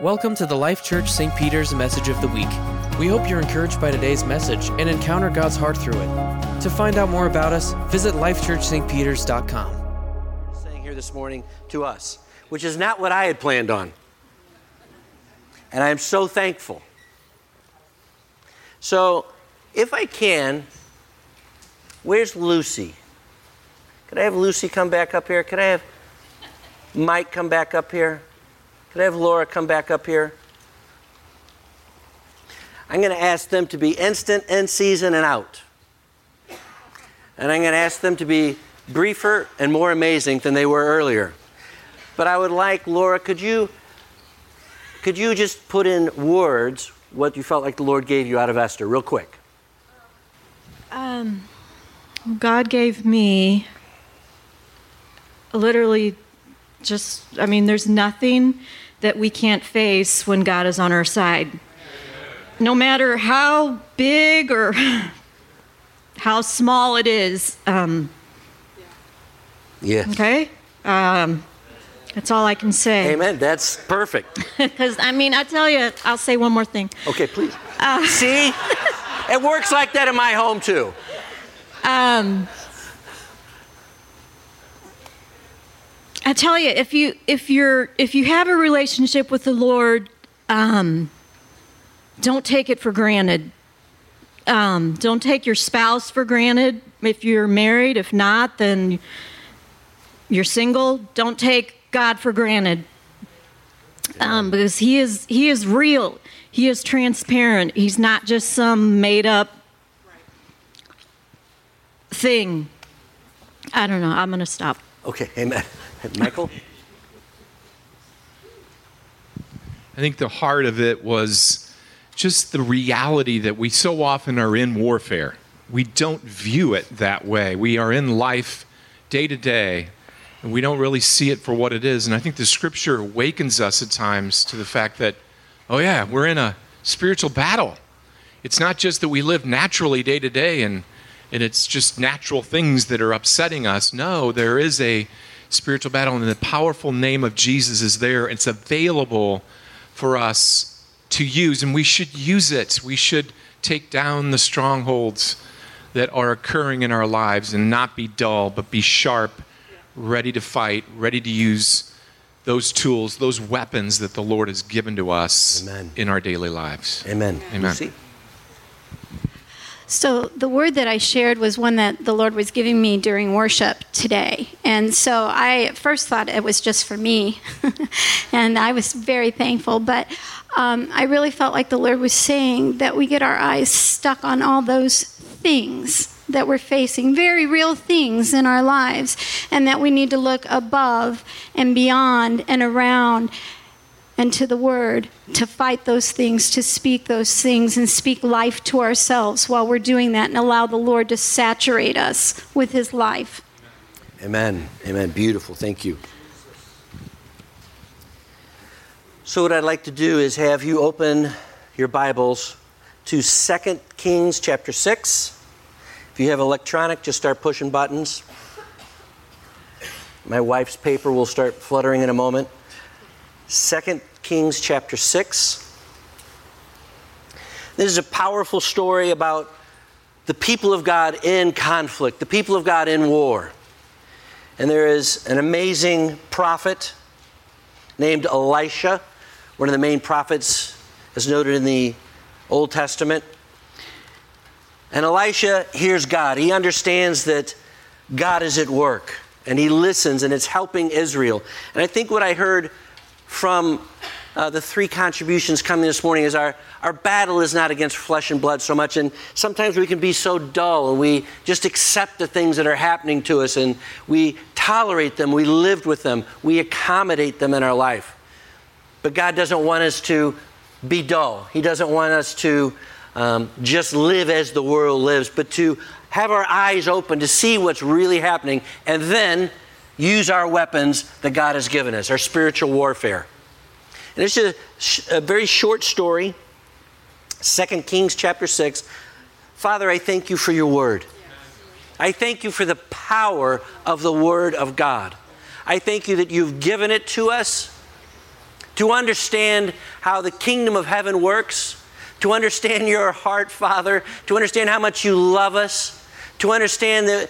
Welcome to the Life Church St. Peter's Message of the Week. We hope you're encouraged by today's message and encounter God's heart through it. To find out more about us, visit lifechurchstpeters.com. Saying here this morning to us, which is not what I had planned on. And I am so thankful. So, if I can, where's Lucy? Could I have Lucy come back up here? Could I have Mike come back up here? Could I have Laura come back up here? I'm going to ask them to be instant, in season, and out. And I'm going to ask them to be briefer and more amazing than they were earlier. But I would like, Laura, could you, could you just put in words what you felt like the Lord gave you out of Esther, real quick? Um, God gave me literally just, I mean, there's nothing that we can't face when God is on our side. No matter how big or how small it is. Um, yeah. okay? Um, that's all I can say. Amen. That's perfect. Because, I mean, I tell you, I'll say one more thing. Okay, please. Uh, See? it works like that in my home, too. Um, I tell you, if you if you're if you have a relationship with the Lord, um, don't take it for granted. Um, don't take your spouse for granted. If you're married, if not, then you're single. Don't take God for granted, um, because He is He is real. He is transparent. He's not just some made up thing. I don't know. I'm going to stop. Okay, amen. Michael? I think the heart of it was just the reality that we so often are in warfare. We don't view it that way. We are in life day to day, and we don't really see it for what it is. And I think the scripture awakens us at times to the fact that, oh, yeah, we're in a spiritual battle. It's not just that we live naturally day to day and, and it's just natural things that are upsetting us. No, there is a spiritual battle, and the powerful name of Jesus is there. It's available for us to use, and we should use it. We should take down the strongholds that are occurring in our lives and not be dull, but be sharp, ready to fight, ready to use those tools, those weapons that the Lord has given to us Amen. in our daily lives. Amen. Amen. Lucy? So, the word that I shared was one that the Lord was giving me during worship today. And so I at first thought it was just for me. and I was very thankful. But um, I really felt like the Lord was saying that we get our eyes stuck on all those things that we're facing, very real things in our lives, and that we need to look above and beyond and around and to the Word to fight those things, to speak those things, and speak life to ourselves while we're doing that and allow the Lord to saturate us with His life. Amen. Amen. Beautiful. Thank you. So, what I'd like to do is have you open your Bibles to 2 Kings chapter 6. If you have electronic, just start pushing buttons. My wife's paper will start fluttering in a moment. 2 Kings chapter 6. This is a powerful story about the people of God in conflict, the people of God in war. And there is an amazing prophet named Elisha, one of the main prophets as noted in the Old Testament. And Elisha hears God. He understands that God is at work and he listens and it's helping Israel. And I think what I heard from uh, the three contributions coming this morning is our, our battle is not against flesh and blood so much. And sometimes we can be so dull and we just accept the things that are happening to us and we tolerate them, we live with them, we accommodate them in our life. But God doesn't want us to be dull. He doesn't want us to um, just live as the world lives, but to have our eyes open to see what's really happening and then use our weapons that God has given us, our spiritual warfare. And it's a, a very short story, 2 Kings chapter 6. Father, I thank you for your word. I thank you for the power of the word of God. I thank you that you've given it to us to understand how the kingdom of heaven works, to understand your heart, Father, to understand how much you love us, to understand that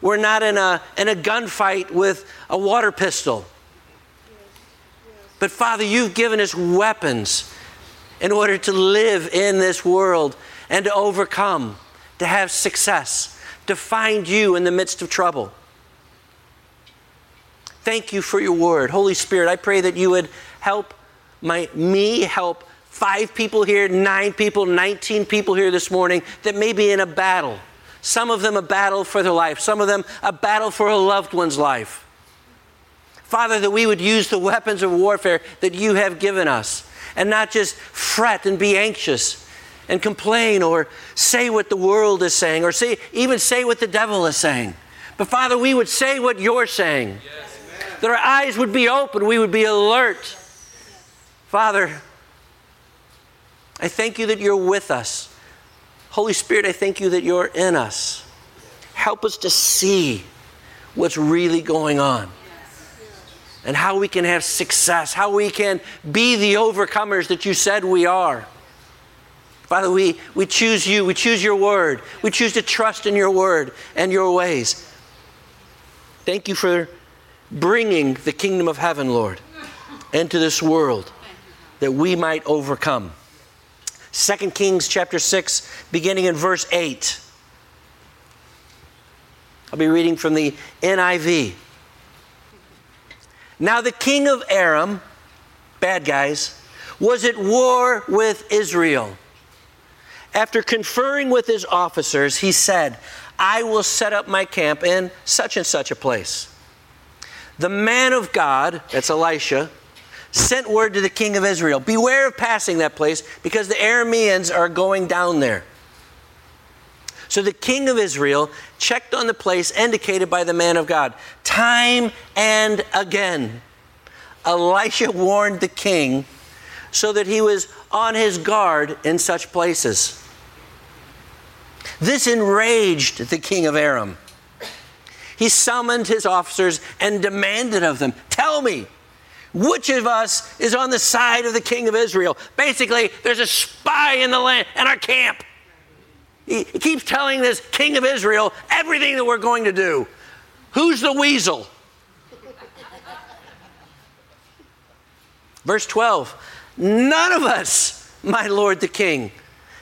we're not in a, in a gunfight with a water pistol. But Father, you've given us weapons in order to live in this world and to overcome, to have success, to find you in the midst of trouble. Thank you for your word. Holy Spirit, I pray that you would help my, me, help five people here, nine people, 19 people here this morning that may be in a battle. Some of them a battle for their life, some of them a battle for a loved one's life. Father, that we would use the weapons of warfare that you have given us and not just fret and be anxious and complain or say what the world is saying or say, even say what the devil is saying. But Father, we would say what you're saying. Yes, that our eyes would be open, we would be alert. Father, I thank you that you're with us. Holy Spirit, I thank you that you're in us. Help us to see what's really going on and how we can have success, how we can be the overcomers that you said we are. Father, we, we choose you, we choose your word, we choose to trust in your word and your ways. Thank you for bringing the kingdom of heaven, Lord, into this world that we might overcome. 2 Kings chapter 6, beginning in verse 8. I'll be reading from the NIV. Now, the king of Aram, bad guys, was at war with Israel. After conferring with his officers, he said, I will set up my camp in such and such a place. The man of God, that's Elisha, sent word to the king of Israel Beware of passing that place because the Arameans are going down there. So the king of Israel checked on the place indicated by the man of God. Time and again, Elisha warned the king so that he was on his guard in such places. This enraged the king of Aram. He summoned his officers and demanded of them, Tell me, which of us is on the side of the king of Israel? Basically, there's a spy in the land, in our camp. He, he keeps telling this king of Israel everything that we're going to do. Who's the weasel? Verse 12 None of us, my lord the king,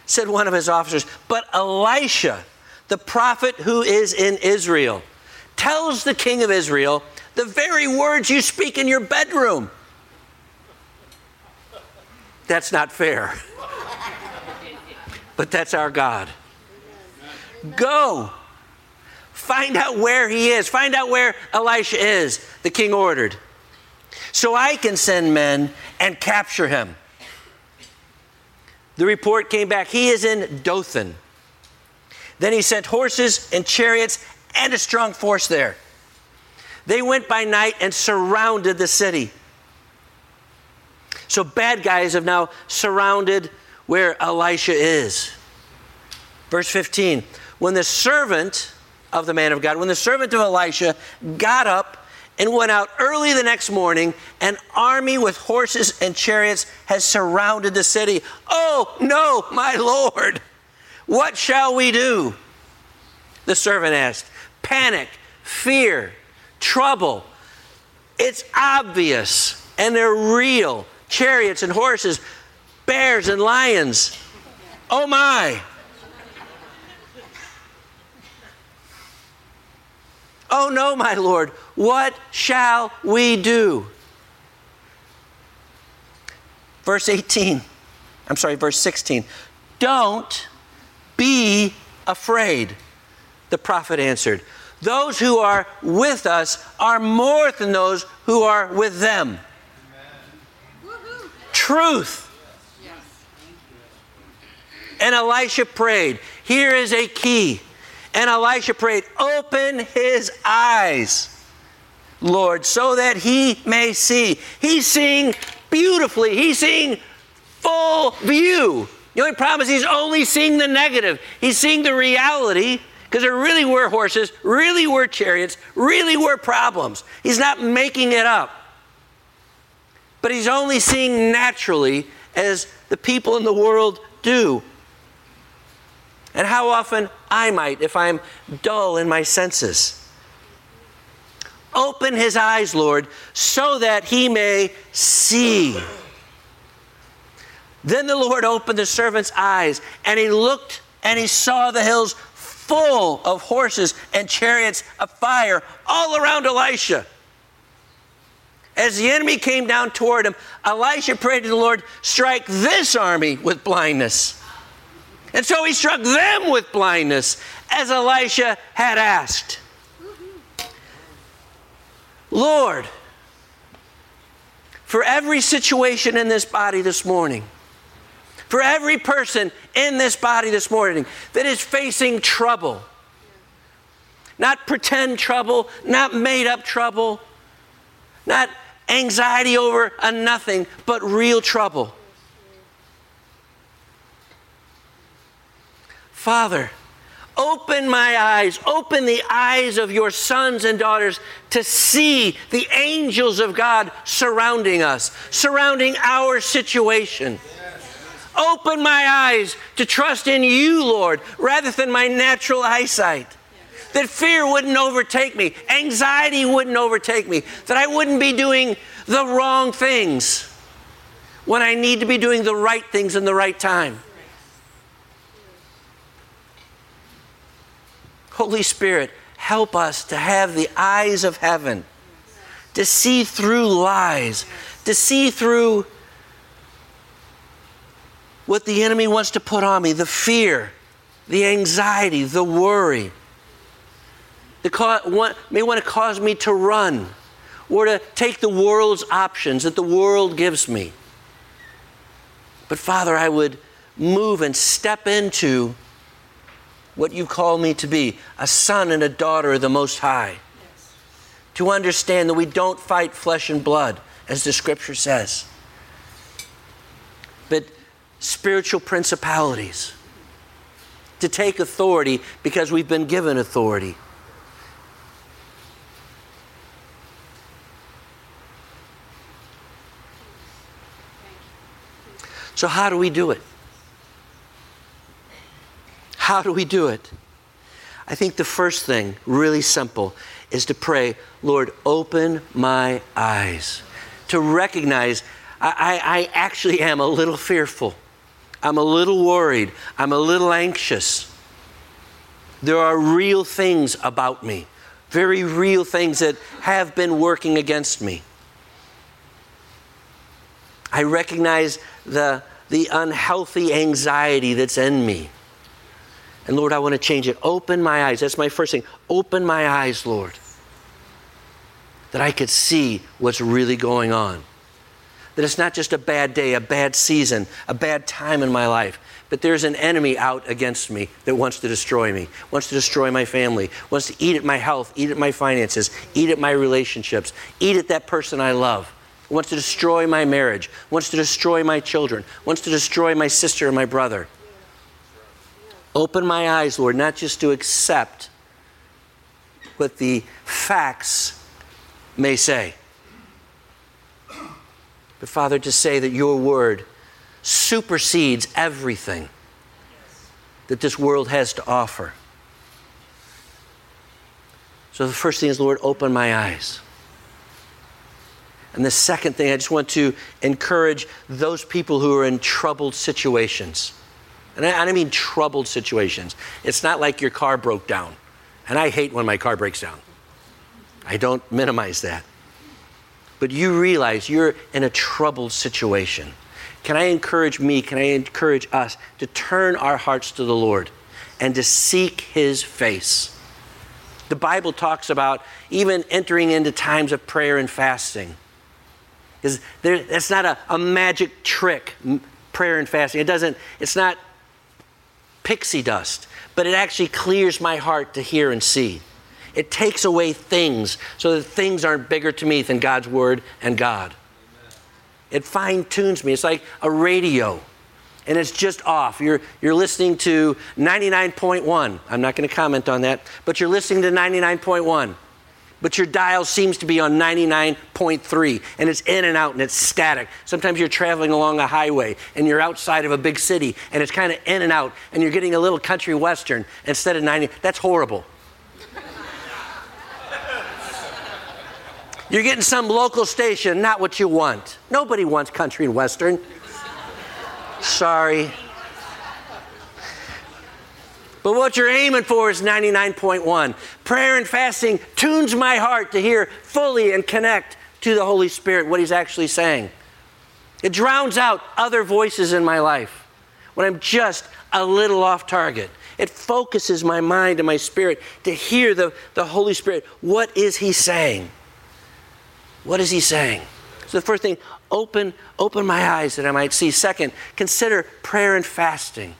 said one of his officers, but Elisha, the prophet who is in Israel, tells the king of Israel the very words you speak in your bedroom. That's not fair. but that's our God. Go. Find out where he is. Find out where Elisha is, the king ordered. So I can send men and capture him. The report came back. He is in Dothan. Then he sent horses and chariots and a strong force there. They went by night and surrounded the city. So bad guys have now surrounded where Elisha is. Verse 15 when the servant of the man of God, when the servant of Elisha got up and went out early the next morning, an army with horses and chariots has surrounded the city. Oh, no, my Lord, what shall we do? The servant asked. Panic, fear, trouble. It's obvious and they're real. Chariots and horses, bears and lions. Oh my. Oh no, my Lord, what shall we do? Verse 18, I'm sorry, verse 16. Don't be afraid, the prophet answered. Those who are with us are more than those who are with them. Truth. And Elisha prayed. Here is a key. And Elisha prayed, Open his eyes, Lord, so that he may see. He's seeing beautifully, he's seeing full view. The only problem is he's only seeing the negative, he's seeing the reality. Because there really were horses, really were chariots, really were problems. He's not making it up. but he's only seeing naturally as the people in the world do. And how often I might if I'm dull in my senses. Open his eyes, Lord, so that he may see. Then the Lord opened the servant's eyes, and he looked and he saw the hills full of horses and chariots of fire all around Elisha. As the enemy came down toward him, Elisha prayed to the Lord, strike this army with blindness. And so he struck them with blindness, as Elisha had asked. Lord, for every situation in this body this morning, for every person in this body this morning that is facing trouble. Not pretend trouble, not made up trouble, not anxiety over a nothing, but real trouble. Father, open my eyes, open the eyes of your sons and daughters to see the angels of God surrounding us, surrounding our situation. Open my eyes to trust in you, Lord, rather than my natural eyesight. That fear wouldn't overtake me, anxiety wouldn't overtake me, that I wouldn't be doing the wrong things when I need to be doing the right things in the right time. Holy Spirit, help us to have the eyes of heaven, to see through lies, to see through what the enemy wants to put on me the fear, the anxiety, the worry. The may want to cause me to run or to take the world's options that the world gives me. But Father, I would move and step into what you call me to be a son and a daughter of the Most High. Yes. To understand that we don't fight flesh and blood, as the scripture says, spiritual principalities, to take authority because we've been given authority. So, how do we do it? How do we do it? I think the first thing, really simple, is to pray, Lord, open my eyes. To recognize I, I, actually am a little fearful. I'm a little worried. I'm a little anxious. There are real things about me, very real things that have been working against me. I recognize the, the unhealthy anxiety that's in me. And Lord, I want to change it. Open my eyes. That's my first thing. Open my eyes, Lord, that I could see what's really going on that it's not just a bad day, a bad season, a bad time in my life, but there's an enemy out against me that wants to destroy me, wants to destroy my family, wants to eat at my health, eat at my finances, eat at my relationships, eat at that person I love, wants to destroy my marriage, wants to destroy my children, wants to destroy my sister and my brother. Open my eyes, Lord, not just to accept what the facts may say but Father, to say that your word supersedes everything that this world has to offer. So the first thing is, Lord, open my eyes. And the second thing, I just want to encourage those people who are in troubled situations. And I, I don't mean troubled situations. It's not like your car broke down. And I hate when my car breaks down. I don't minimize that but you realize you're in a troubled situation. Can I encourage me, can I encourage us to turn our hearts to the Lord and to seek His face? The Bible talks about even entering into times of prayer and fasting. Because it's not a, a magic trick, prayer and fasting. It doesn't, it's not pixie dust, but it actually clears my heart to hear and see. It takes away things so that things aren't bigger to me than God's Word and God. It fine tunes me. It's like a radio and it's just off. You're, you're listening to 99.1. I'm not going to comment on that, but you're listening to 99.1. but your dial seems to be on 99.3 and it's in and out and it's static. Sometimes you're traveling along a highway and you're outside of a big city and it's kind of in and out and you're getting a little country western instead of 90. That's horrible. You're getting some local station, not what you want. Nobody wants country and western. Sorry. But what you're aiming for is 99.1. Prayer and fasting tunes my heart to hear fully and connect to the Holy Spirit what He's actually saying. It drowns out other voices in my life when I'm just a little off target. It focuses my mind and my spirit to hear the, the Holy Spirit. What is He saying? What is He saying? So the first thing, open, open my eyes that I might see. Second, consider prayer and fasting.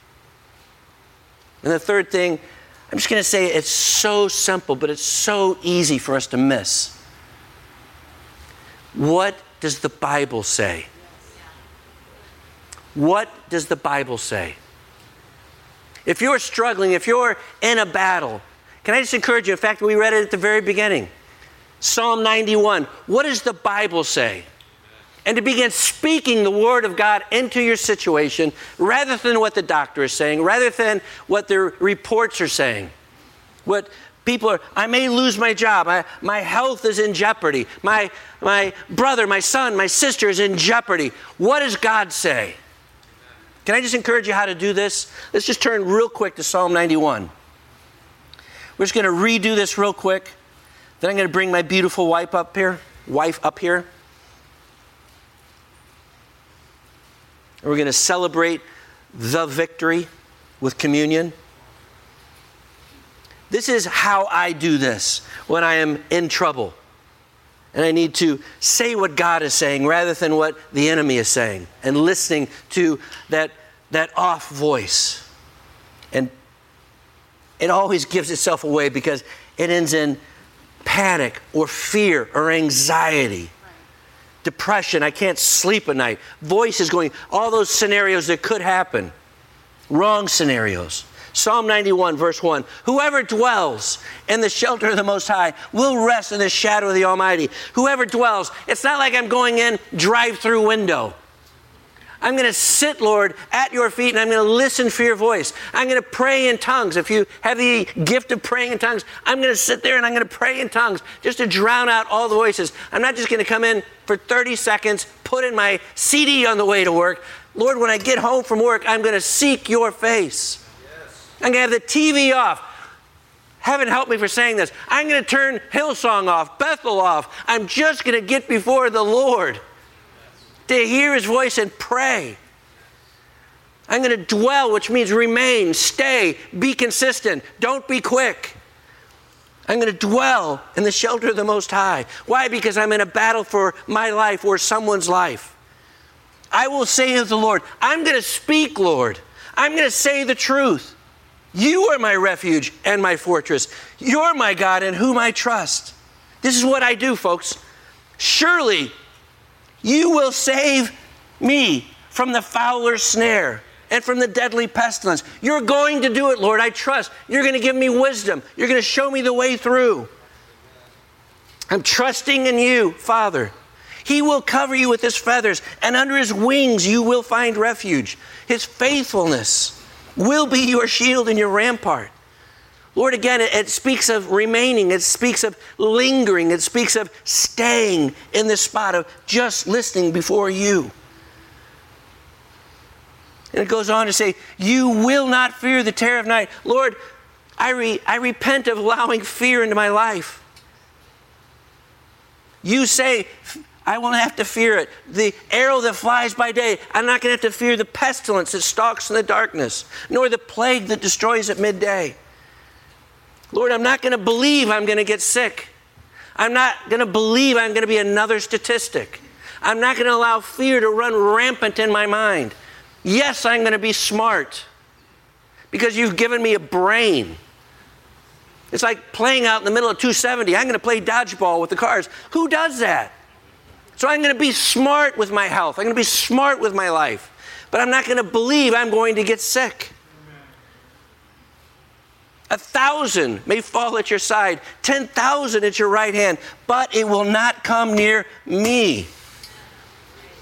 And the third thing, I'm just going to say it's so simple, but it's so easy for us to miss. What does the Bible say? What does the Bible say? If you're struggling, if you're in a battle, can I just encourage you? In fact, we read it at the very beginning Psalm 91. What does the Bible say? and to begin speaking the Word of God into your situation rather than what the doctor is saying, rather than what the reports are saying. What people are, I may lose my job, I, my health is in jeopardy, my, my brother, my son, my sister is in jeopardy. What does God say? Can I just encourage you how to do this? Let's just turn real quick to Psalm 91. We're just going to redo this real quick. Then I'm going to bring my beautiful wife up here, wife up here. And we're going to celebrate the victory with communion. This is how I do this when I am in trouble. And I need to say what God is saying rather than what the enemy is saying and listening to that, that off voice. And it always gives itself away because it ends in panic or fear or anxiety depression, I can't sleep at night, voices going, all those scenarios that could happen. Wrong scenarios. Psalm 91, verse 1 Whoever dwells in the shelter of the Most High will rest in the shadow of the Almighty. Whoever dwells, it's not like I'm going in drive through window. I'm going to sit, Lord, at your feet and I'm going to listen for your voice. I'm going to pray in tongues. If you have the gift of praying in tongues, I'm going to sit there and I'm going to pray in tongues just to drown out all the voices. I'm not just going to come in for 30 seconds, put in my CD on the way to work. Lord, when I get home from work, I'm going to seek your face. Yes. I'm going to have the TV off. Heaven help me for saying this. I'm going to turn Hillsong off, Bethel off. I'm just going to get before the Lord to hear his voice and pray. I'm going to dwell, which means remain, stay, be consistent, don't be quick. I'm going to dwell in the shelter of the Most High. Why? Because I'm in a battle for my life or someone's life. I will say to the Lord, I'm going to speak, Lord. I'm going to say the truth. You are my refuge and my fortress. You're my God in whom I trust. This is what I do, folks. Surely you will save me from the fowler's snare and from the deadly pestilence. You're going to do it, Lord. I trust. You're going to give me wisdom. You're going to show me the way through. I'm trusting in you, Father. He will cover you with his feathers, and under his wings you will find refuge. His faithfulness will be your shield and your rampart. Lord, again, it, it, speaks of remaining, it speaks of lingering, it speaks of staying in this spot of just listening before you. And it goes on to say, You will not fear the terror of night. Lord, I, re, I repent of allowing fear into my life. You say, I won't have to fear it. The arrow that flies by day, I'm not going to have to fear the pestilence that stalks in the darkness, nor the plague that destroys at midday. Lord, I'm not going to believe I'm going to get sick. I'm not going to believe I'm going to be another statistic. I'm not going to allow fear to run rampant in my mind. Yes, I'm going to be smart because you've given me a brain. It's like playing out in the middle of 270. I'm going to play dodgeball with the cars. Who does that? So I'm going to be smart with my health. I'm going to be smart with my life. But I'm not going to believe I'm going to get sick. A thousand may fall at your side, 10,000 at your right hand, but it will not come near me.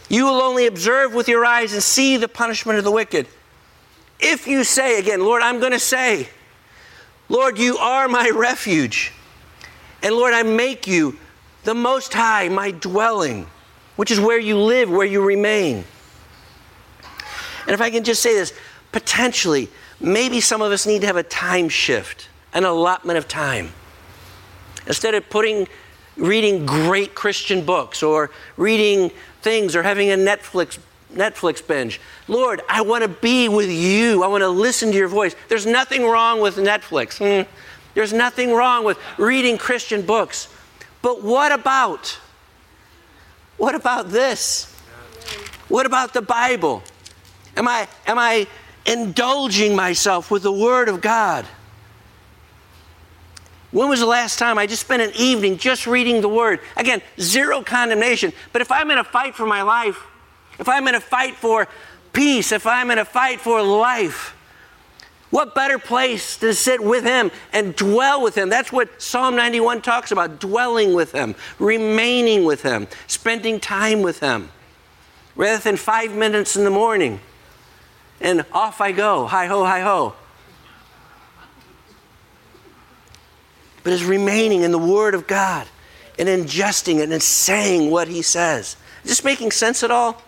You will only observe with your eyes and see the punishment of the wicked. If you say again, Lord, I'm going to say, Lord, you are my refuge. And Lord, I make you the Most High my dwelling, which is where you live, where you remain. And if I can just say this, potentially, maybe some of us need to have a time shift, an allotment of time. Instead of putting, reading great Christian books or reading things or having a Netflix Netflix binge. Lord, I want to be with you. I want to listen to your voice. There's nothing wrong with Netflix. Hmm. There's nothing wrong with reading Christian books. But what about what about this? What about the Bible? Am I am I indulging myself with the word of God? When was the last time I just spent an evening just reading the Word? Again, zero condemnation. But if I'm in a fight for my life, if I'm in a fight for peace, if I'm in a fight for life, what better place to sit with Him and dwell with Him? That's what Psalm 91 talks about dwelling with Him, remaining with Him, spending time with Him. Rather than five minutes in the morning and off I go, hi ho, hi ho. but is remaining in the Word of God and ingesting it and saying what He says. Is this making sense at all?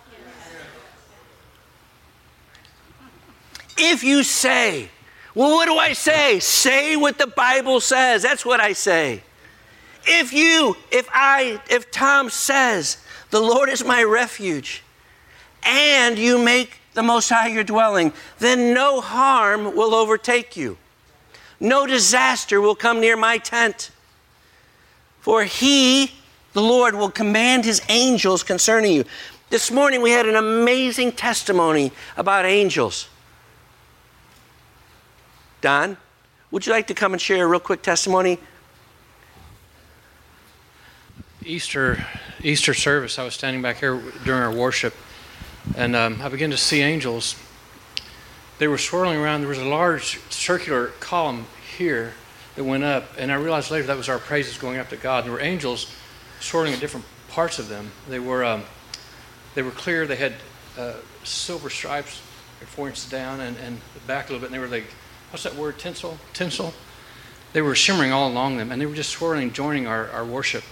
If you say, well, what do I say? Say what the Bible says. That's what I say. If you, if I, if Tom says, the Lord is my refuge, and you make the Most High your dwelling, then no harm will overtake you. No disaster will come near my tent. For he, the Lord, will command his angels concerning you. This morning we had an amazing testimony about angels. Don, would you like to come and share a real quick testimony? Easter Easter service, I was standing back here during our worship, and um, I began to see angels they were swirling around. There was a large circular column here that went up, and I realized later that was our praises going up to God. There were angels swirling in different parts of them. They were um, they were clear. They had uh, silver stripes, four inches down, and, and back a little bit. And they were like, what's that word? Tinsel, tinsel. They were shimmering all along them, and they were just swirling, joining our, our worship.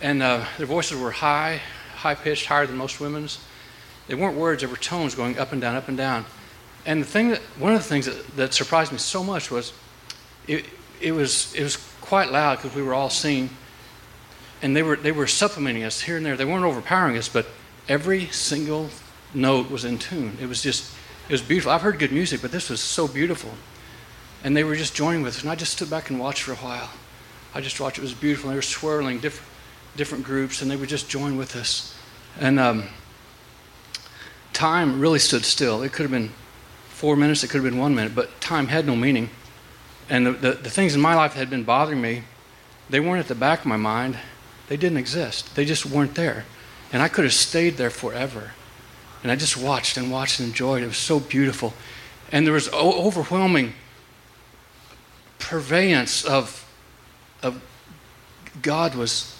And uh, their voices were high, high pitched, higher than most women's. They weren't words; they were tones going up and down, up and down. And the thing that, one of the things that, that surprised me so much was it, it was, it was quite loud because we were all singing. And they were, they were supplementing us here and there. They weren't overpowering us, but every single note was in tune. It was just, it was beautiful. I've heard good music, but this was so beautiful. And they were just joining with us. And I just stood back and watched for a while. I just watched. It was beautiful. And they were swirling different, different groups, and they would just join with us. And um, time really stood still. It could have been four minutes, it could have been one minute, but time had no meaning. And the, the, the, things in my life that had been bothering me, they weren't at the back of my mind. They didn't exist. They just weren't there. And I could have stayed there forever. And I just watched and watched and enjoyed. It was so beautiful. And there was overwhelming purveyance of, of God was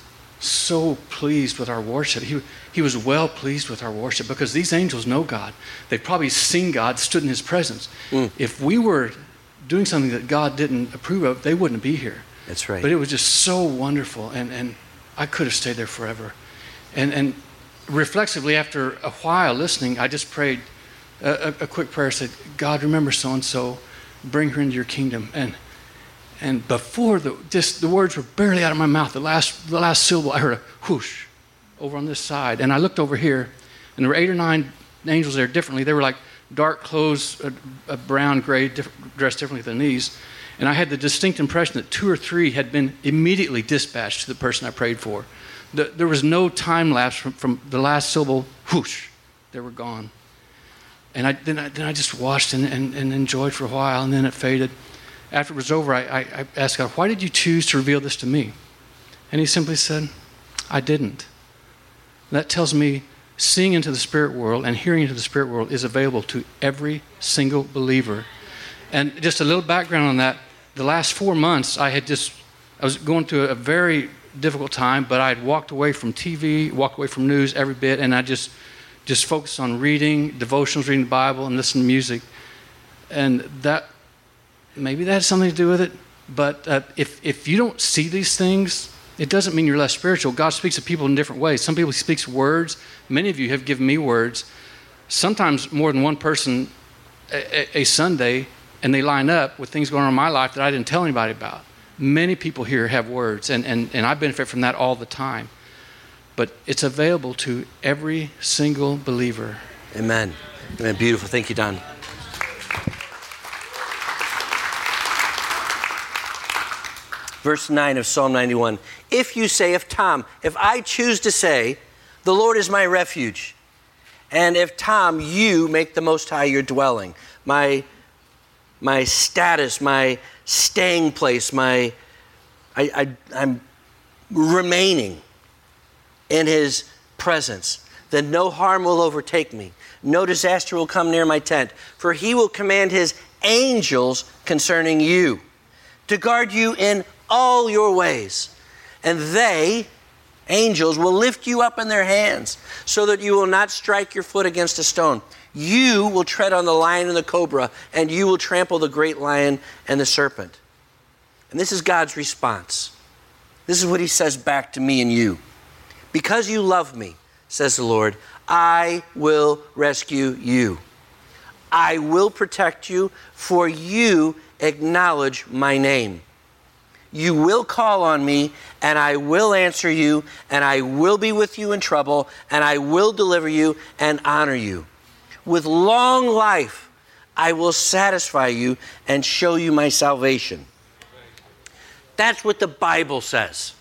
so pleased with our worship. He, he was well pleased with our worship because these angels know God. They've probably seen God, stood in His presence. Mm. If we were doing something that God didn't approve of, they wouldn't be here. That's right. But it was just so wonderful, and, and I could have stayed there forever. And, and reflexively, after a while listening, I just prayed a, a quick prayer said, God, remember so and so, bring her into your kingdom. And and before the, just the words were barely out of my mouth, the last, the last syllable, I heard a whoosh over on this side. And I looked over here, and there were eight or nine angels there differently. They were like dark clothes, a, a brown, gray, diff- dressed differently than these. And I had the distinct impression that two or three had been immediately dispatched to the person I prayed for. The, there was no time lapse from, from the last syllable, whoosh, they were gone. And I, then, I, then I just watched and, and, and enjoyed for a while, and then it faded. After it was over, I, I, I asked God, Why did you choose to reveal this to me? And He simply said, I didn't. That tells me seeing into the spirit world and hearing into the spirit world is available to every single believer. And just a little background on that the last four months, I had just, I was going through a very difficult time, but I had walked away from TV, walked away from news every bit, and I just, just focused on reading devotionals, reading the Bible, and listening to music. And that, maybe that has something to do with it. But uh, if, if you don't see these things, it doesn't mean you're less spiritual. God speaks to people in different ways. Some people speaks words. Many of you have given me words. Sometimes more than one person a, a, Sunday, and they line up with things going on in my life that I didn't tell anybody about. Many people here have words, and, and, and I benefit from that all the time. But it's available to every single believer. Amen. Amen. Beautiful. Thank you, Don. Verse 9 of Psalm 91. If you say, if Tom, if I choose to say, the Lord is my refuge, and if Tom, you make the Most High your dwelling, my, my status, my staying place, my, I, I, I'm remaining in His presence, then no harm will overtake me. No disaster will come near my tent, for He will command His angels concerning you to guard you in all your ways. And they, angels, will lift you up in their hands so that you will not strike your foot against a stone. You will tread on the lion and the cobra, and you will trample the great lion and the serpent. And this is God's response. This is what he says back to me and you. Because you love me, says the Lord, I will rescue you. I will protect you, for you acknowledge my name. You will call on me, and I will answer you, and I will be with you in trouble, and I will deliver you and honor you. With long life, I will satisfy you and show you my salvation. That's what the Bible says.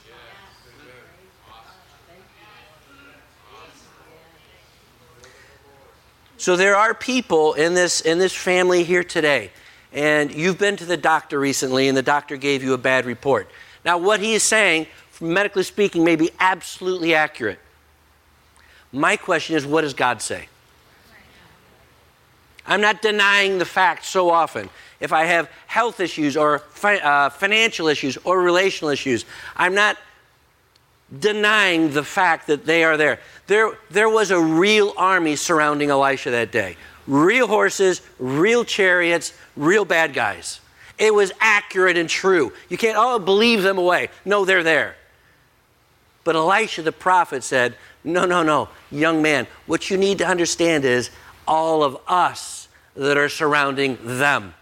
So there are people in this, in this family here today and you've been to the doctor recently and the doctor gave you a bad report. Now, what he is saying, medically speaking, may be absolutely accurate. My question is, what does God say? I'm not denying the fact so often. If I have health issues or fi- uh, financial issues or relational issues, I'm not denying the fact that they are there. There, there was a real army surrounding Elisha that day real horses, real chariots, real bad guys. It was accurate and true. You can't, oh, believe them away. No, they're there. But Elisha the prophet said, No, no, no, young man, what you need to understand is all of us that are surrounding them.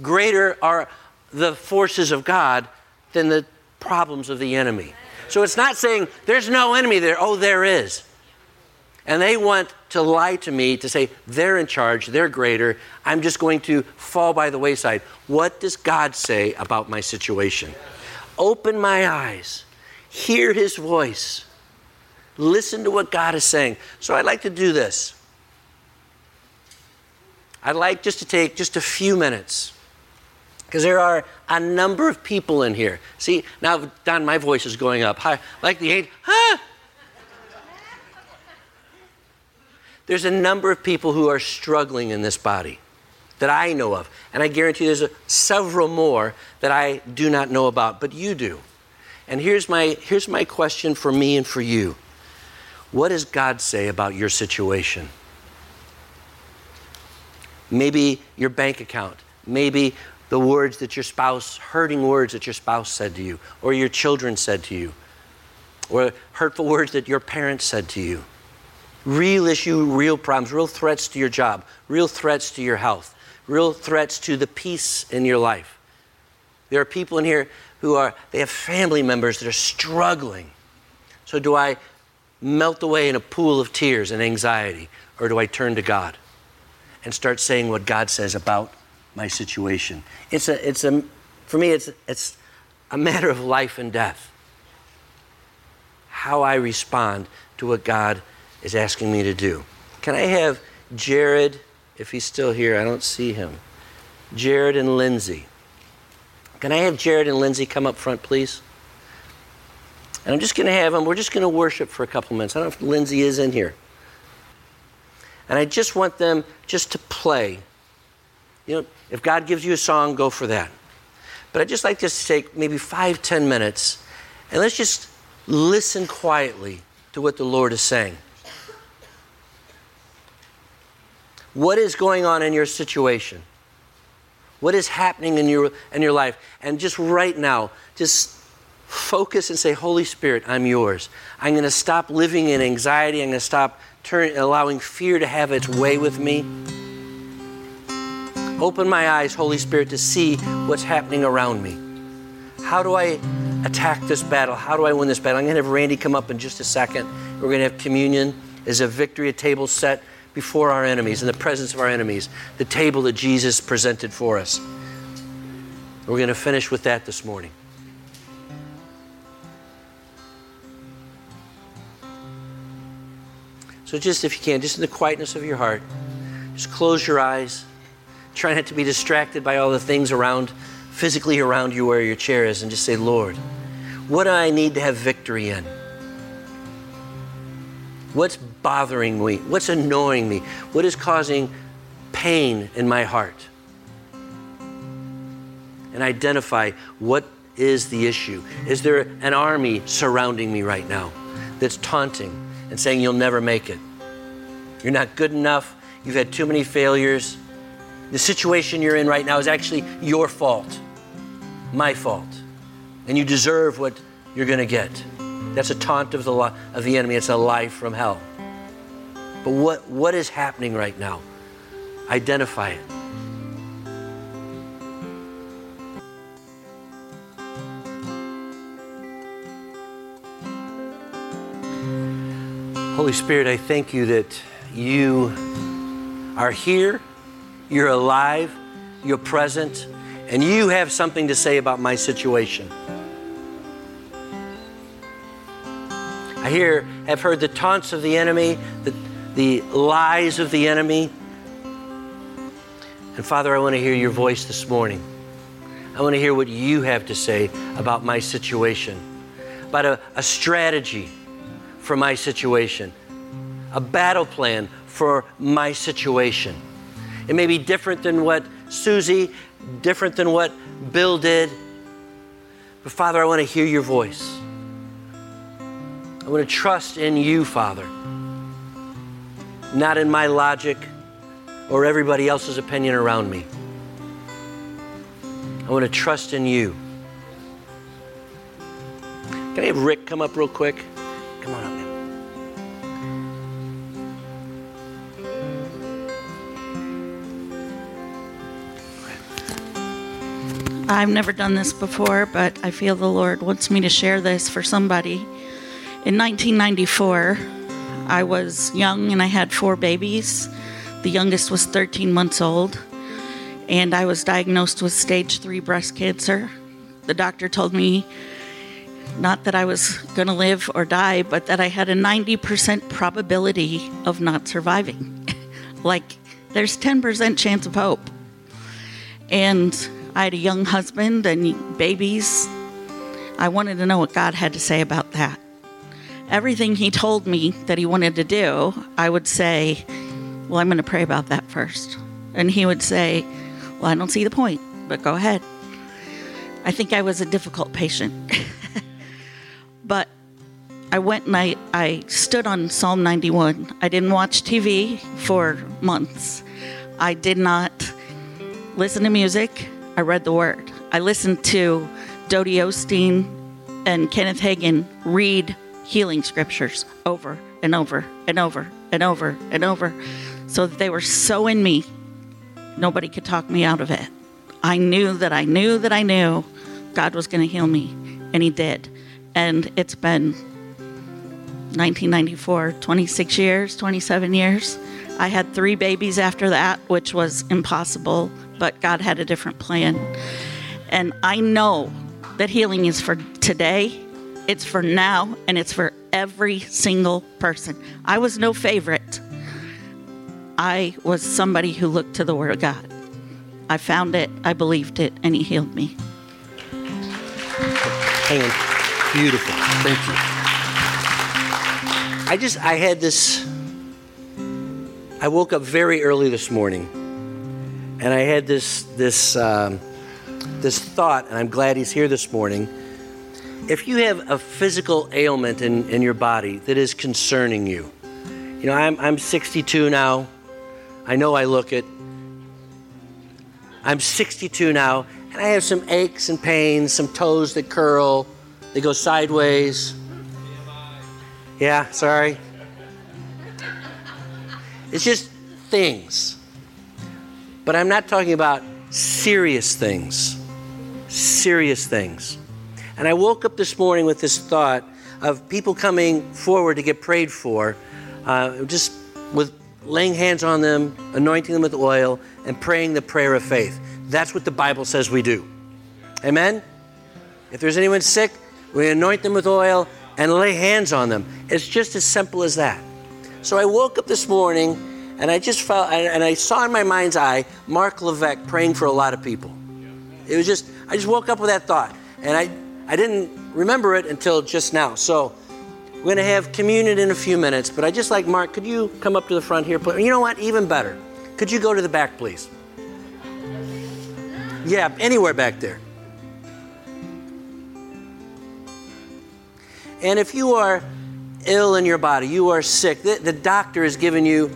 Greater are the forces of God than the problems of the enemy. So it's not saying there's no enemy there. Oh, there is. And they want to lie to me to say they're in charge, they're greater, I'm just going to fall by the wayside. What does God say about my situation? Open my eyes, hear His voice, listen to what God is saying. So I'd like to do this. I'd like just to take just a few minutes because there are a number of people in here. See, now, Don, my voice is going up. Hi, like the eight, huh? There's a number of people who are struggling in this body that I know of. And I guarantee there's a, several more that I do not know about, but you do. And here's my, here's my question for me and for you What does God say about your situation? Maybe your bank account, maybe the words that your spouse, hurting words that your spouse said to you, or your children said to you, or hurtful words that your parents said to you real issue, real problems, real threats to your job, real threats to your health, real threats to the peace in your life. There are people in here who are, they have family members that are struggling. So, do I melt away in a pool of tears and anxiety, or do I turn to God and start saying what God says about my situation? It's a, it's a, for me, it's, it's a matter of life and death. How I respond to what God is asking me to do. Can I have Jared, if he's still here? I don't see him. Jared and Lindsay. Can I have Jared and Lindsay come up front, please? And I'm just going to have them, we're just going to worship for a couple minutes. I don't know if Lindsay is in here. And I just want them just to play. You know, if God gives you a song, go for that. But I'd just like to take maybe five, ten minutes and let's just listen quietly to what the Lord is saying. What is going on in your situation? What is happening in your, in your life? And just right now, just focus and say, Holy Spirit, I'm yours. I'm going to stop living in anxiety. I'm going to stop turn, allowing fear to have its way with me. Open my eyes, Holy Spirit, to see what's happening around me. How do I attack this battle? How do I win this battle? I'm going to have Randy come up in just a second. We're going to have communion as a victory, a table set before our enemies, in the presence of our enemies, the table that Jesus presented for us. We're going to finish with that this morning. So, just if you can, just in the quietness of your heart, just close your eyes. Try not to be distracted by all the things around, physically around you where your chair is, and just say, Lord, what do I need to have victory in? What's bothering me? What's annoying me? What is causing pain in my heart? And identify what is the issue. Is there an army surrounding me right now that's taunting and saying you'll never make it? You're not good enough. You've had too many failures. The situation you're in right now is actually your fault, my fault. And you deserve what you're going to get. That's a taunt of the, of the enemy. It's a lie from hell. But what, what is happening right now? Identify it. Holy Spirit, I thank you that you are here, you're alive, you're present, and you have something to say about my situation. I hear, have heard the taunts of the enemy, the, the lies of the enemy. And Father, I want to hear your voice this morning. I want to hear what you have to say about my situation, about a, a strategy for my situation, a battle plan for my situation. It may be different than what Susie, different than what Bill did. But Father, I want to hear your voice. I want to trust in you, Father, not in my logic or everybody else's opinion around me. I want to trust in you. Can I have Rick come up real quick? Come on up, man. I've never done this before, but I feel the Lord wants me to share this for somebody. In 1994, I was young and I had four babies. The youngest was 13 months old, and I was diagnosed with stage three breast cancer. The doctor told me not that I was going to live or die, but that I had a 90% probability of not surviving. like, there's 10% chance of hope. And I had a young husband and babies. I wanted to know what God had to say about that. Everything He told me that He wanted to do, I would say, Well, I'm going to pray about that first. And He would say, Well, I don't see the point, but go ahead. I think I was a difficult patient. but I went and I, I stood on Psalm 91. I didn't watch TV for months. I did not listen to music. I read the Word. I listened to Dodie Osteen and Kenneth Hagin read healing scriptures over and over and over and over and over so that they were so in me, nobody could talk me out of it. I knew that I knew that I knew God was going to heal me, and He did. And it's been 1994, 26 years, 27 years. I had three babies after that, which was impossible, but God had a different plan. And I know that healing is for today, it's for now, and it's for every single person. I was no favorite. I was somebody who looked to the Word of God. I found it, I believed it, and He healed me. Beautiful. Thank you. I just, I had this. I woke up very early this morning, and I had this this um, this thought, and I'm glad he's here this morning. If you have a physical ailment in, in your body that is concerning you, you know, I'm, I'm 62 now. I know I look it. I'm 62 now, and I have some aches and pains, some toes that curl, they go sideways. Yeah, sorry. It's just things. But I'm not talking about serious things. Serious things. And I woke up this morning with this thought of people coming forward to get prayed for, uh, just with laying hands on them, anointing them with oil, and praying the prayer of faith. That's what the Bible says we do. Amen? If there's anyone sick, we anoint them with oil and lay hands on them. It's just as simple as that. So I woke up this morning and I just felt, and I saw in my mind's eye Mark Levesque praying for a lot of people. It was just, I just woke up with that thought. And I, I didn't remember it until just now. So we're going to have communion in a few minutes, but I just like, Mark, could you come up to the front here? please? You know what? Even better. Could you go to the back, please? Yeah, anywhere back there. And if you are ill in your body, you are sick, the, the doctor has given you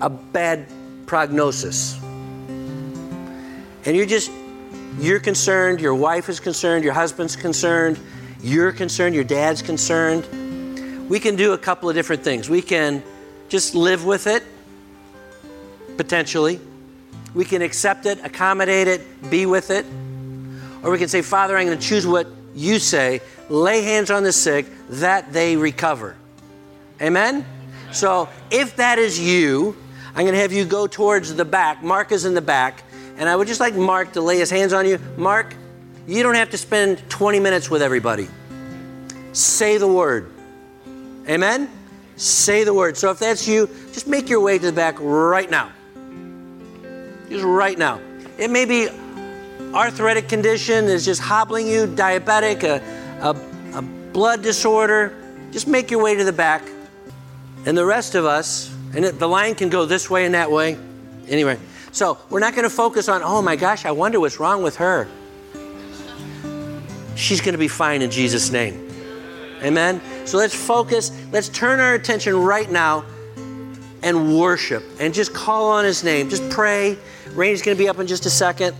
a bad prognosis. And you're just, you're concerned, your wife is concerned, your husband's concerned, you're concerned, your dad's concerned. We can do a couple of different things. We can just live with it, potentially. We can accept it, accommodate it, be with it. Or we can say, Father, I'm going to choose what you say, lay hands on the sick that they recover. Amen? So if that is you, I'm going to have you go towards the back. Mark is in the back. And I would just like Mark to lay his hands on you. Mark, you don't have to spend 20 minutes with everybody. Say the word. Amen? Say the word. So if that's you, just make your way to the back right now. Just right now. It may be arthritic condition is just hobbling you, diabetic, a, a, a blood disorder, just make your way to the back. And the rest of us, and the line can go this way and that way. Anyway, so we're not going to focus on, oh my gosh, I wonder what's wrong with her. She's going to be fine in Jesus' name. Amen? So let's focus, let's turn our attention right now and worship and just call on his name. Just pray. Rain's going to be up in just a second.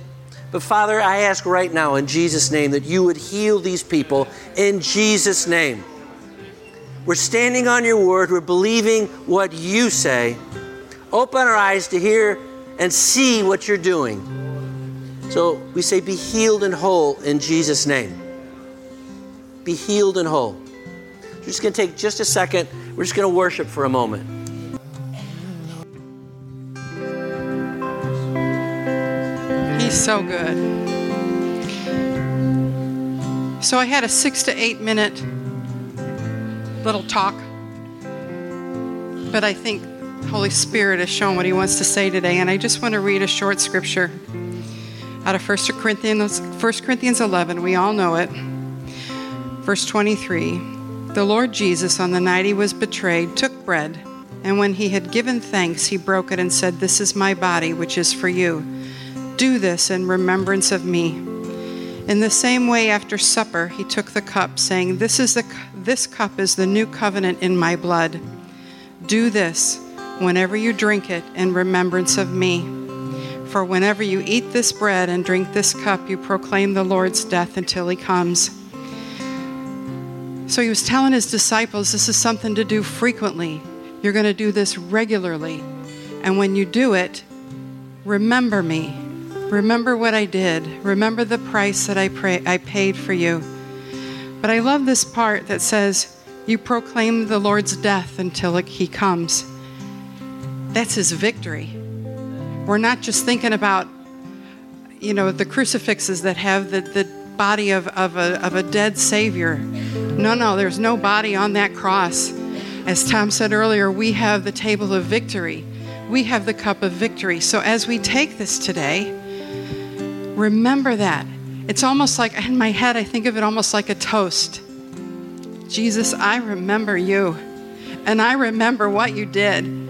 But Father, I ask right now in Jesus' name that you would heal these people in Jesus' name. We're standing on your word, we're believing what you say. Open our eyes to hear and see what you're doing. So we say, be healed and whole in Jesus' name. Be healed and whole. We're just going to take just a second. We're just going to worship for a moment. He's so good. So I had a six to eight minute little talk, but I think Holy Spirit has shown what He wants to say today, and I just want to read a short scripture out of 1 Corinthians, 1 Corinthians 11. We all know it. Verse 23 The Lord Jesus, on the night he was betrayed, took bread, and when he had given thanks, he broke it and said, This is my body, which is for you. Do this in remembrance of me. In the same way, after supper, he took the cup, saying, This, is the, this cup is the new covenant in my blood. Do this whenever you drink it in remembrance of me. For whenever you eat this bread and drink this cup, you proclaim the Lord's death until he comes. So he was telling his disciples this is something to do frequently. You're going to do this regularly. And when you do it, remember me. Remember what I did. Remember the price that I, pray, I paid for you. But I love this part that says, You proclaim the Lord's death until he comes. That's his victory. We're not just thinking about, you know, the crucifixes that have the, the body of, of, a, of a dead Savior. No, no, there's no body on that cross. As Tom said earlier, we have the table of victory. We have the cup of victory. So as we take this today, remember that. It's almost like, in my head, I think of it almost like a toast. Jesus, I remember you, and I remember what you did.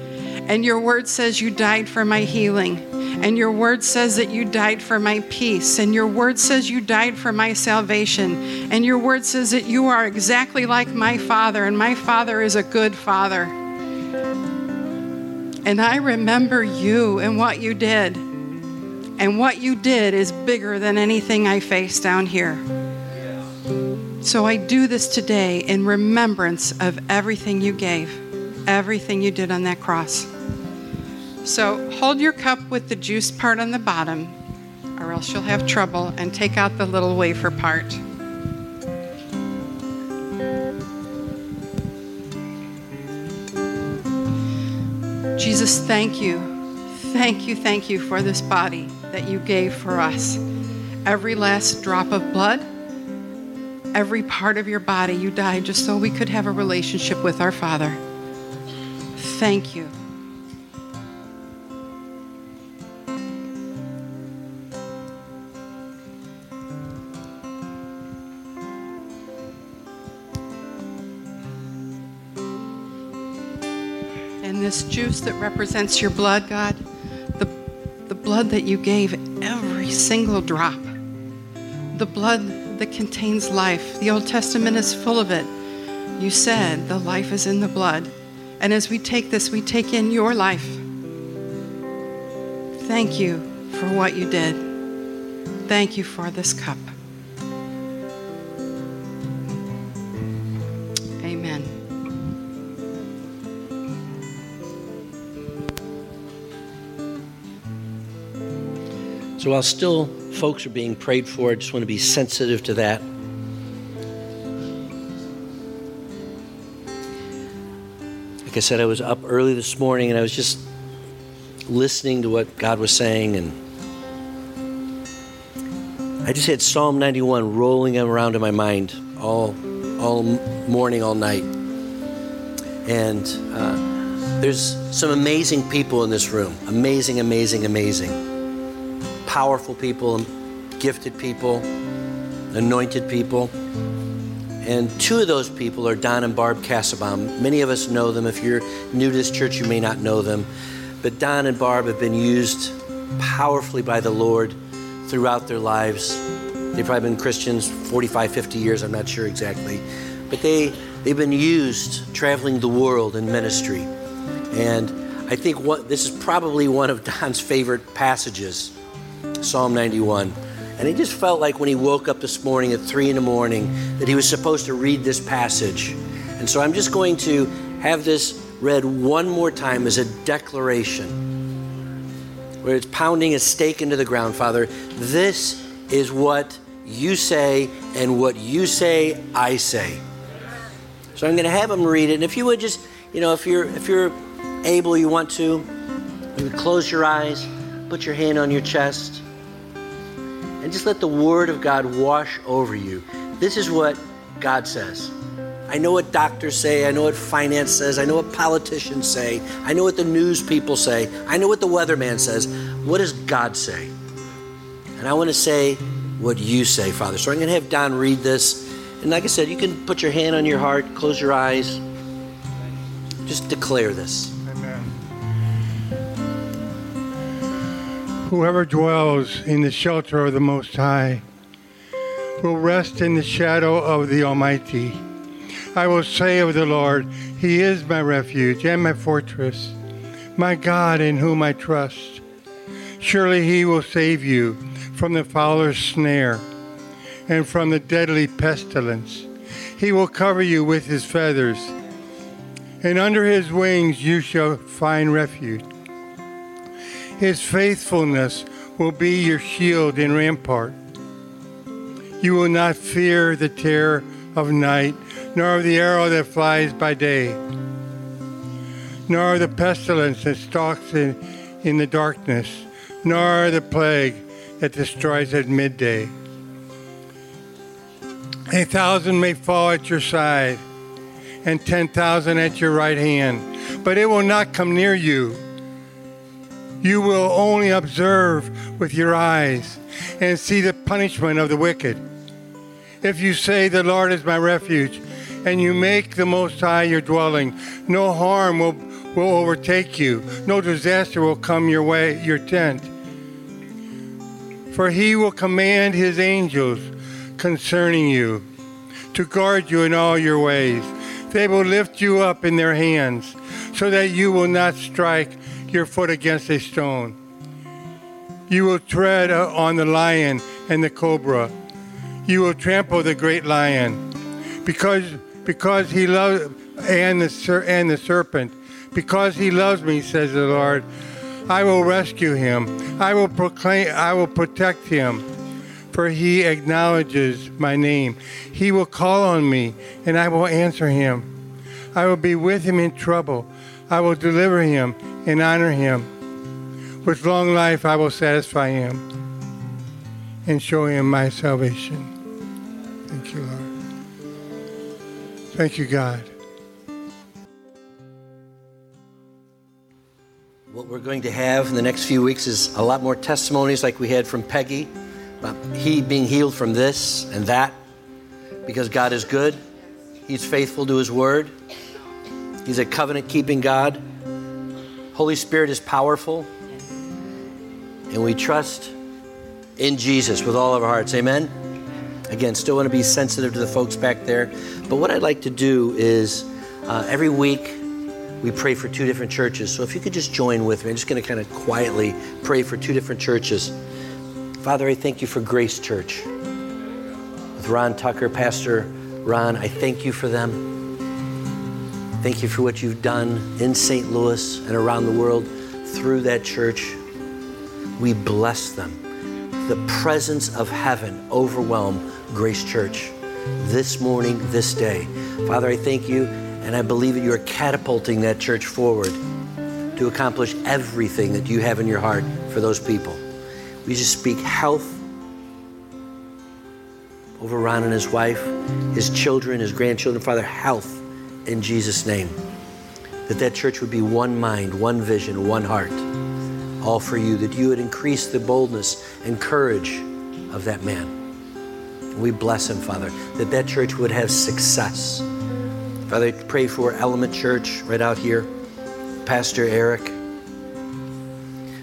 And your word says you died for my healing. And your word says that you died for my peace. And your word says you died for my salvation. And your word says that you are exactly like my father. And my father is a good father. And I remember you and what you did. And what you did is bigger than anything I face down here. So I do this today in remembrance of everything you gave, everything you did on that cross. So hold your cup with the juice part on the bottom, or else you'll have trouble, and take out the little wafer part. Jesus, thank you. Thank you, thank you for this body that you gave for us. Every last drop of blood, every part of your body, you died just so we could have a relationship with our Father. Thank you. This juice that represents your blood, God, the, the blood that you gave every single drop, the blood that contains life. The Old Testament is full of it. You said the life is in the blood. And as we take this, we take in your life. Thank you for what you did. Thank you for this cup. So while still folks are being prayed for, I just want to be sensitive to that. Like I said, I was up early this morning and I was just listening to what God was saying and I just had Psalm 91 rolling around in my mind all all morning, all night. And uh, there's some amazing people in this room. Amazing, amazing, amazing. Powerful people, gifted people, anointed people. And two of those people are Don and Barb Cassabaum. Many of us know them. If you're new to this church, you may not know them. But Don and Barb have been used powerfully by the Lord throughout their lives. They've probably been Christians 45, 50 years, I'm not sure exactly. But they, they've been used traveling the world in ministry. And I think what, this is probably one of Don's favorite passages, Psalm 91. And he just felt like when he woke up this morning at three in the morning that he was supposed to read this passage. And so I'm just going to have this read one more time as a declaration where it's pounding a stake into the ground, Father. This is what you say, and what you say, I say. So I'm going to have him read it. And if you would just, you know, if you're if you're able, you want to, you would close your eyes, put your hand on your chest, and just let the Word of God wash over you. This is what God says. I know what doctors say. I know what finance says. I know what politicians say. I know what the news people say. I know what the weatherman says. What does God say? And I want to say what you say, Father. So I'm going to have Don read this. And like I said, you can put your hand on your heart, close your eyes. Just declare this. Whoever dwells in the shelter of the Most High will rest in the shadow of the Almighty. I will say of the Lord, He is my refuge and my fortress, my God in whom I trust. Surely He will save you from the fowler's snare and from the deadly pestilence. He will cover you with His feathers, and under His wings you shall find refuge. His faithfulness will be your shield and rampart. You will not fear the terror of night, nor of the arrow that flies by day, nor the pestilence that stalks in, in the darkness, nor the plague that destroys at midday. A thousand may fall at your side, and ten thousand at your right hand, but it will not come near you. You will only observe with your eyes and see the punishment of the wicked. If you say, The Lord is my refuge, and you make the Most High your dwelling, no harm will, will overtake you. No disaster will come your way, your tent. For he will command his angels concerning you to guard you in all your ways. They will lift you up in their hands so that you will not strike your foot against a stone. You will tread on the lion and the cobra. You will trample the great lion because because he loves and the and the serpent. Because he loves me says the Lord I will rescue him. I will proclaim I will protect him for he acknowledges my name. He will call on me and I will answer him. I will be with him in trouble I will deliver him and honor him with long life I will satisfy him and show him my salvation thank you Lord Thank you, God. What we're going to have in the next few weeks is a lot more testimonies like we had from Peggy about he being healed from this and that because God is good. He's faithful to his word. He's a covenant keeping God. Holy Spirit is powerful. And we trust in Jesus with all of our hearts. Amen. Again, still want to be sensitive to the folks back there. But what I'd like to do is uh, every week we pray for two different churches. So if you could just join with me, I'm just going to kind of quietly pray for two different churches. Father, I thank you for Grace Church. With Ron Tucker, Pastor Ron, I thank you for them. Thank you for what you've done in St. Louis and around the world through that church. We bless them. The presence of heaven overwhelm Grace Church this morning, this day. Father, I thank you and I believe that you are catapulting that church forward to accomplish everything that you have in your heart for those people. We just speak health over Ron and his wife, his children, his grandchildren. Father, health in Jesus' name. That that church would be one mind, one vision, one heart, all for you. That you would increase the boldness and courage of that man. We bless him, Father, that that church would have success. Father, I pray for Element Church right out here, Pastor Eric.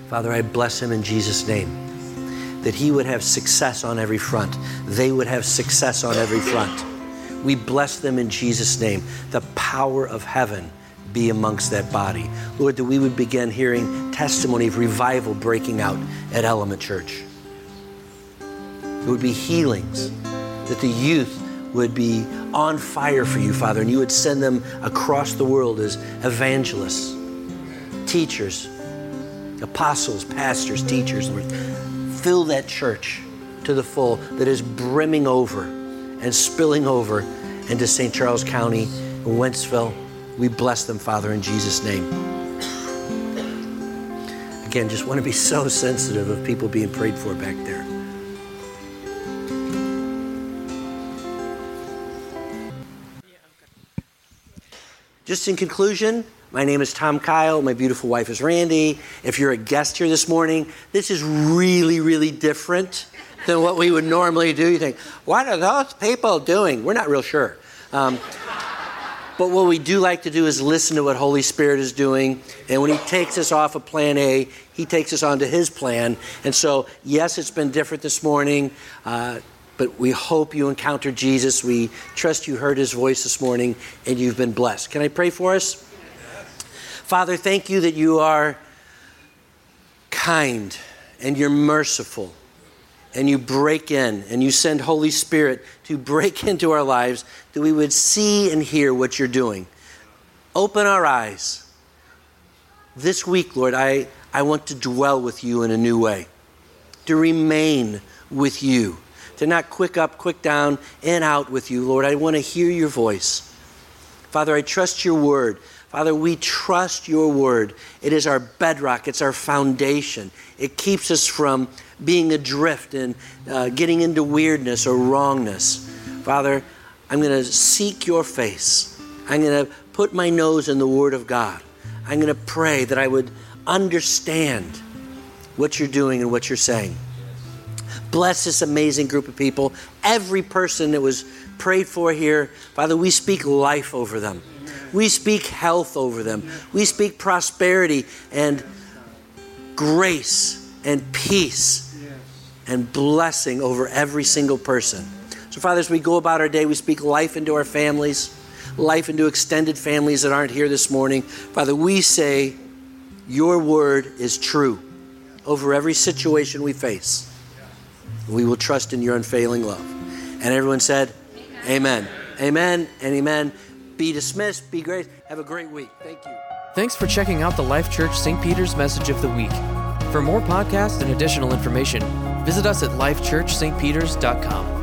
Father, I bless him in Jesus' name, that he would have success on every front. They would have success on every front. We bless them in Jesus' name. The power of heaven be amongst that body. Lord, that we would begin hearing testimony of revival breaking out at Element Church. It would be healings, that the youth would be on fire for you, Father, and you would send them across the world as evangelists, teachers, apostles, pastors, teachers, Lord. Fill that church to the full that is brimming over and spilling over into St. Charles County and Wentzville. We bless them, Father, in Jesus' name. Again, just want to be so sensitive of people being prayed for back there. Just in conclusion, my name is Tom Kyle. My beautiful wife is Randy. If you're a guest here this morning, this is really, really different than what we would normally do. You think, what are those people doing? We're not real sure. Um, but what we do like to do is listen to what Holy Spirit is doing. And when He takes us off of plan A, He takes us onto His plan. And so, yes, it's been different this morning. Uh, but we hope you encountered Jesus. We trust you heard his voice this morning and you've been blessed. Can I pray for us? Father, thank you that you are kind and you're merciful and you break in and you send Holy Spirit to break into our lives that we would see and hear what you're doing. Open our eyes. This week, Lord, I, I want to dwell with you in a new way, to remain with you to not quick up, quick down, and out with you, Lord. I want to hear your voice. Father, I trust your word. Father, we trust your word. It is our bedrock, it's our foundation. It keeps us from being adrift and uh, getting into weirdness or wrongness. Father, I'm going to seek your face. I'm going to put my nose in the word of God. I'm going to pray that I would understand what you're doing and what you're saying. Bless this amazing group of people. Every person that was prayed for here, Father, we speak life over them. We speak health over them. We speak prosperity and grace and peace and blessing over every single person. So, Father, as we go about our day, we speak life into our families, life into extended families that aren't here this morning. Father, we say your word is true over every situation we face. We will trust in your unfailing love. And everyone said, Amen. Amen, amen and amen. Be dismissed. Be great. Have a great week. Thank you. Thanks for checking out the Life Church St. Peter's Message of the Week. For more podcasts and additional information, visit us at lifechurchstpeters.com.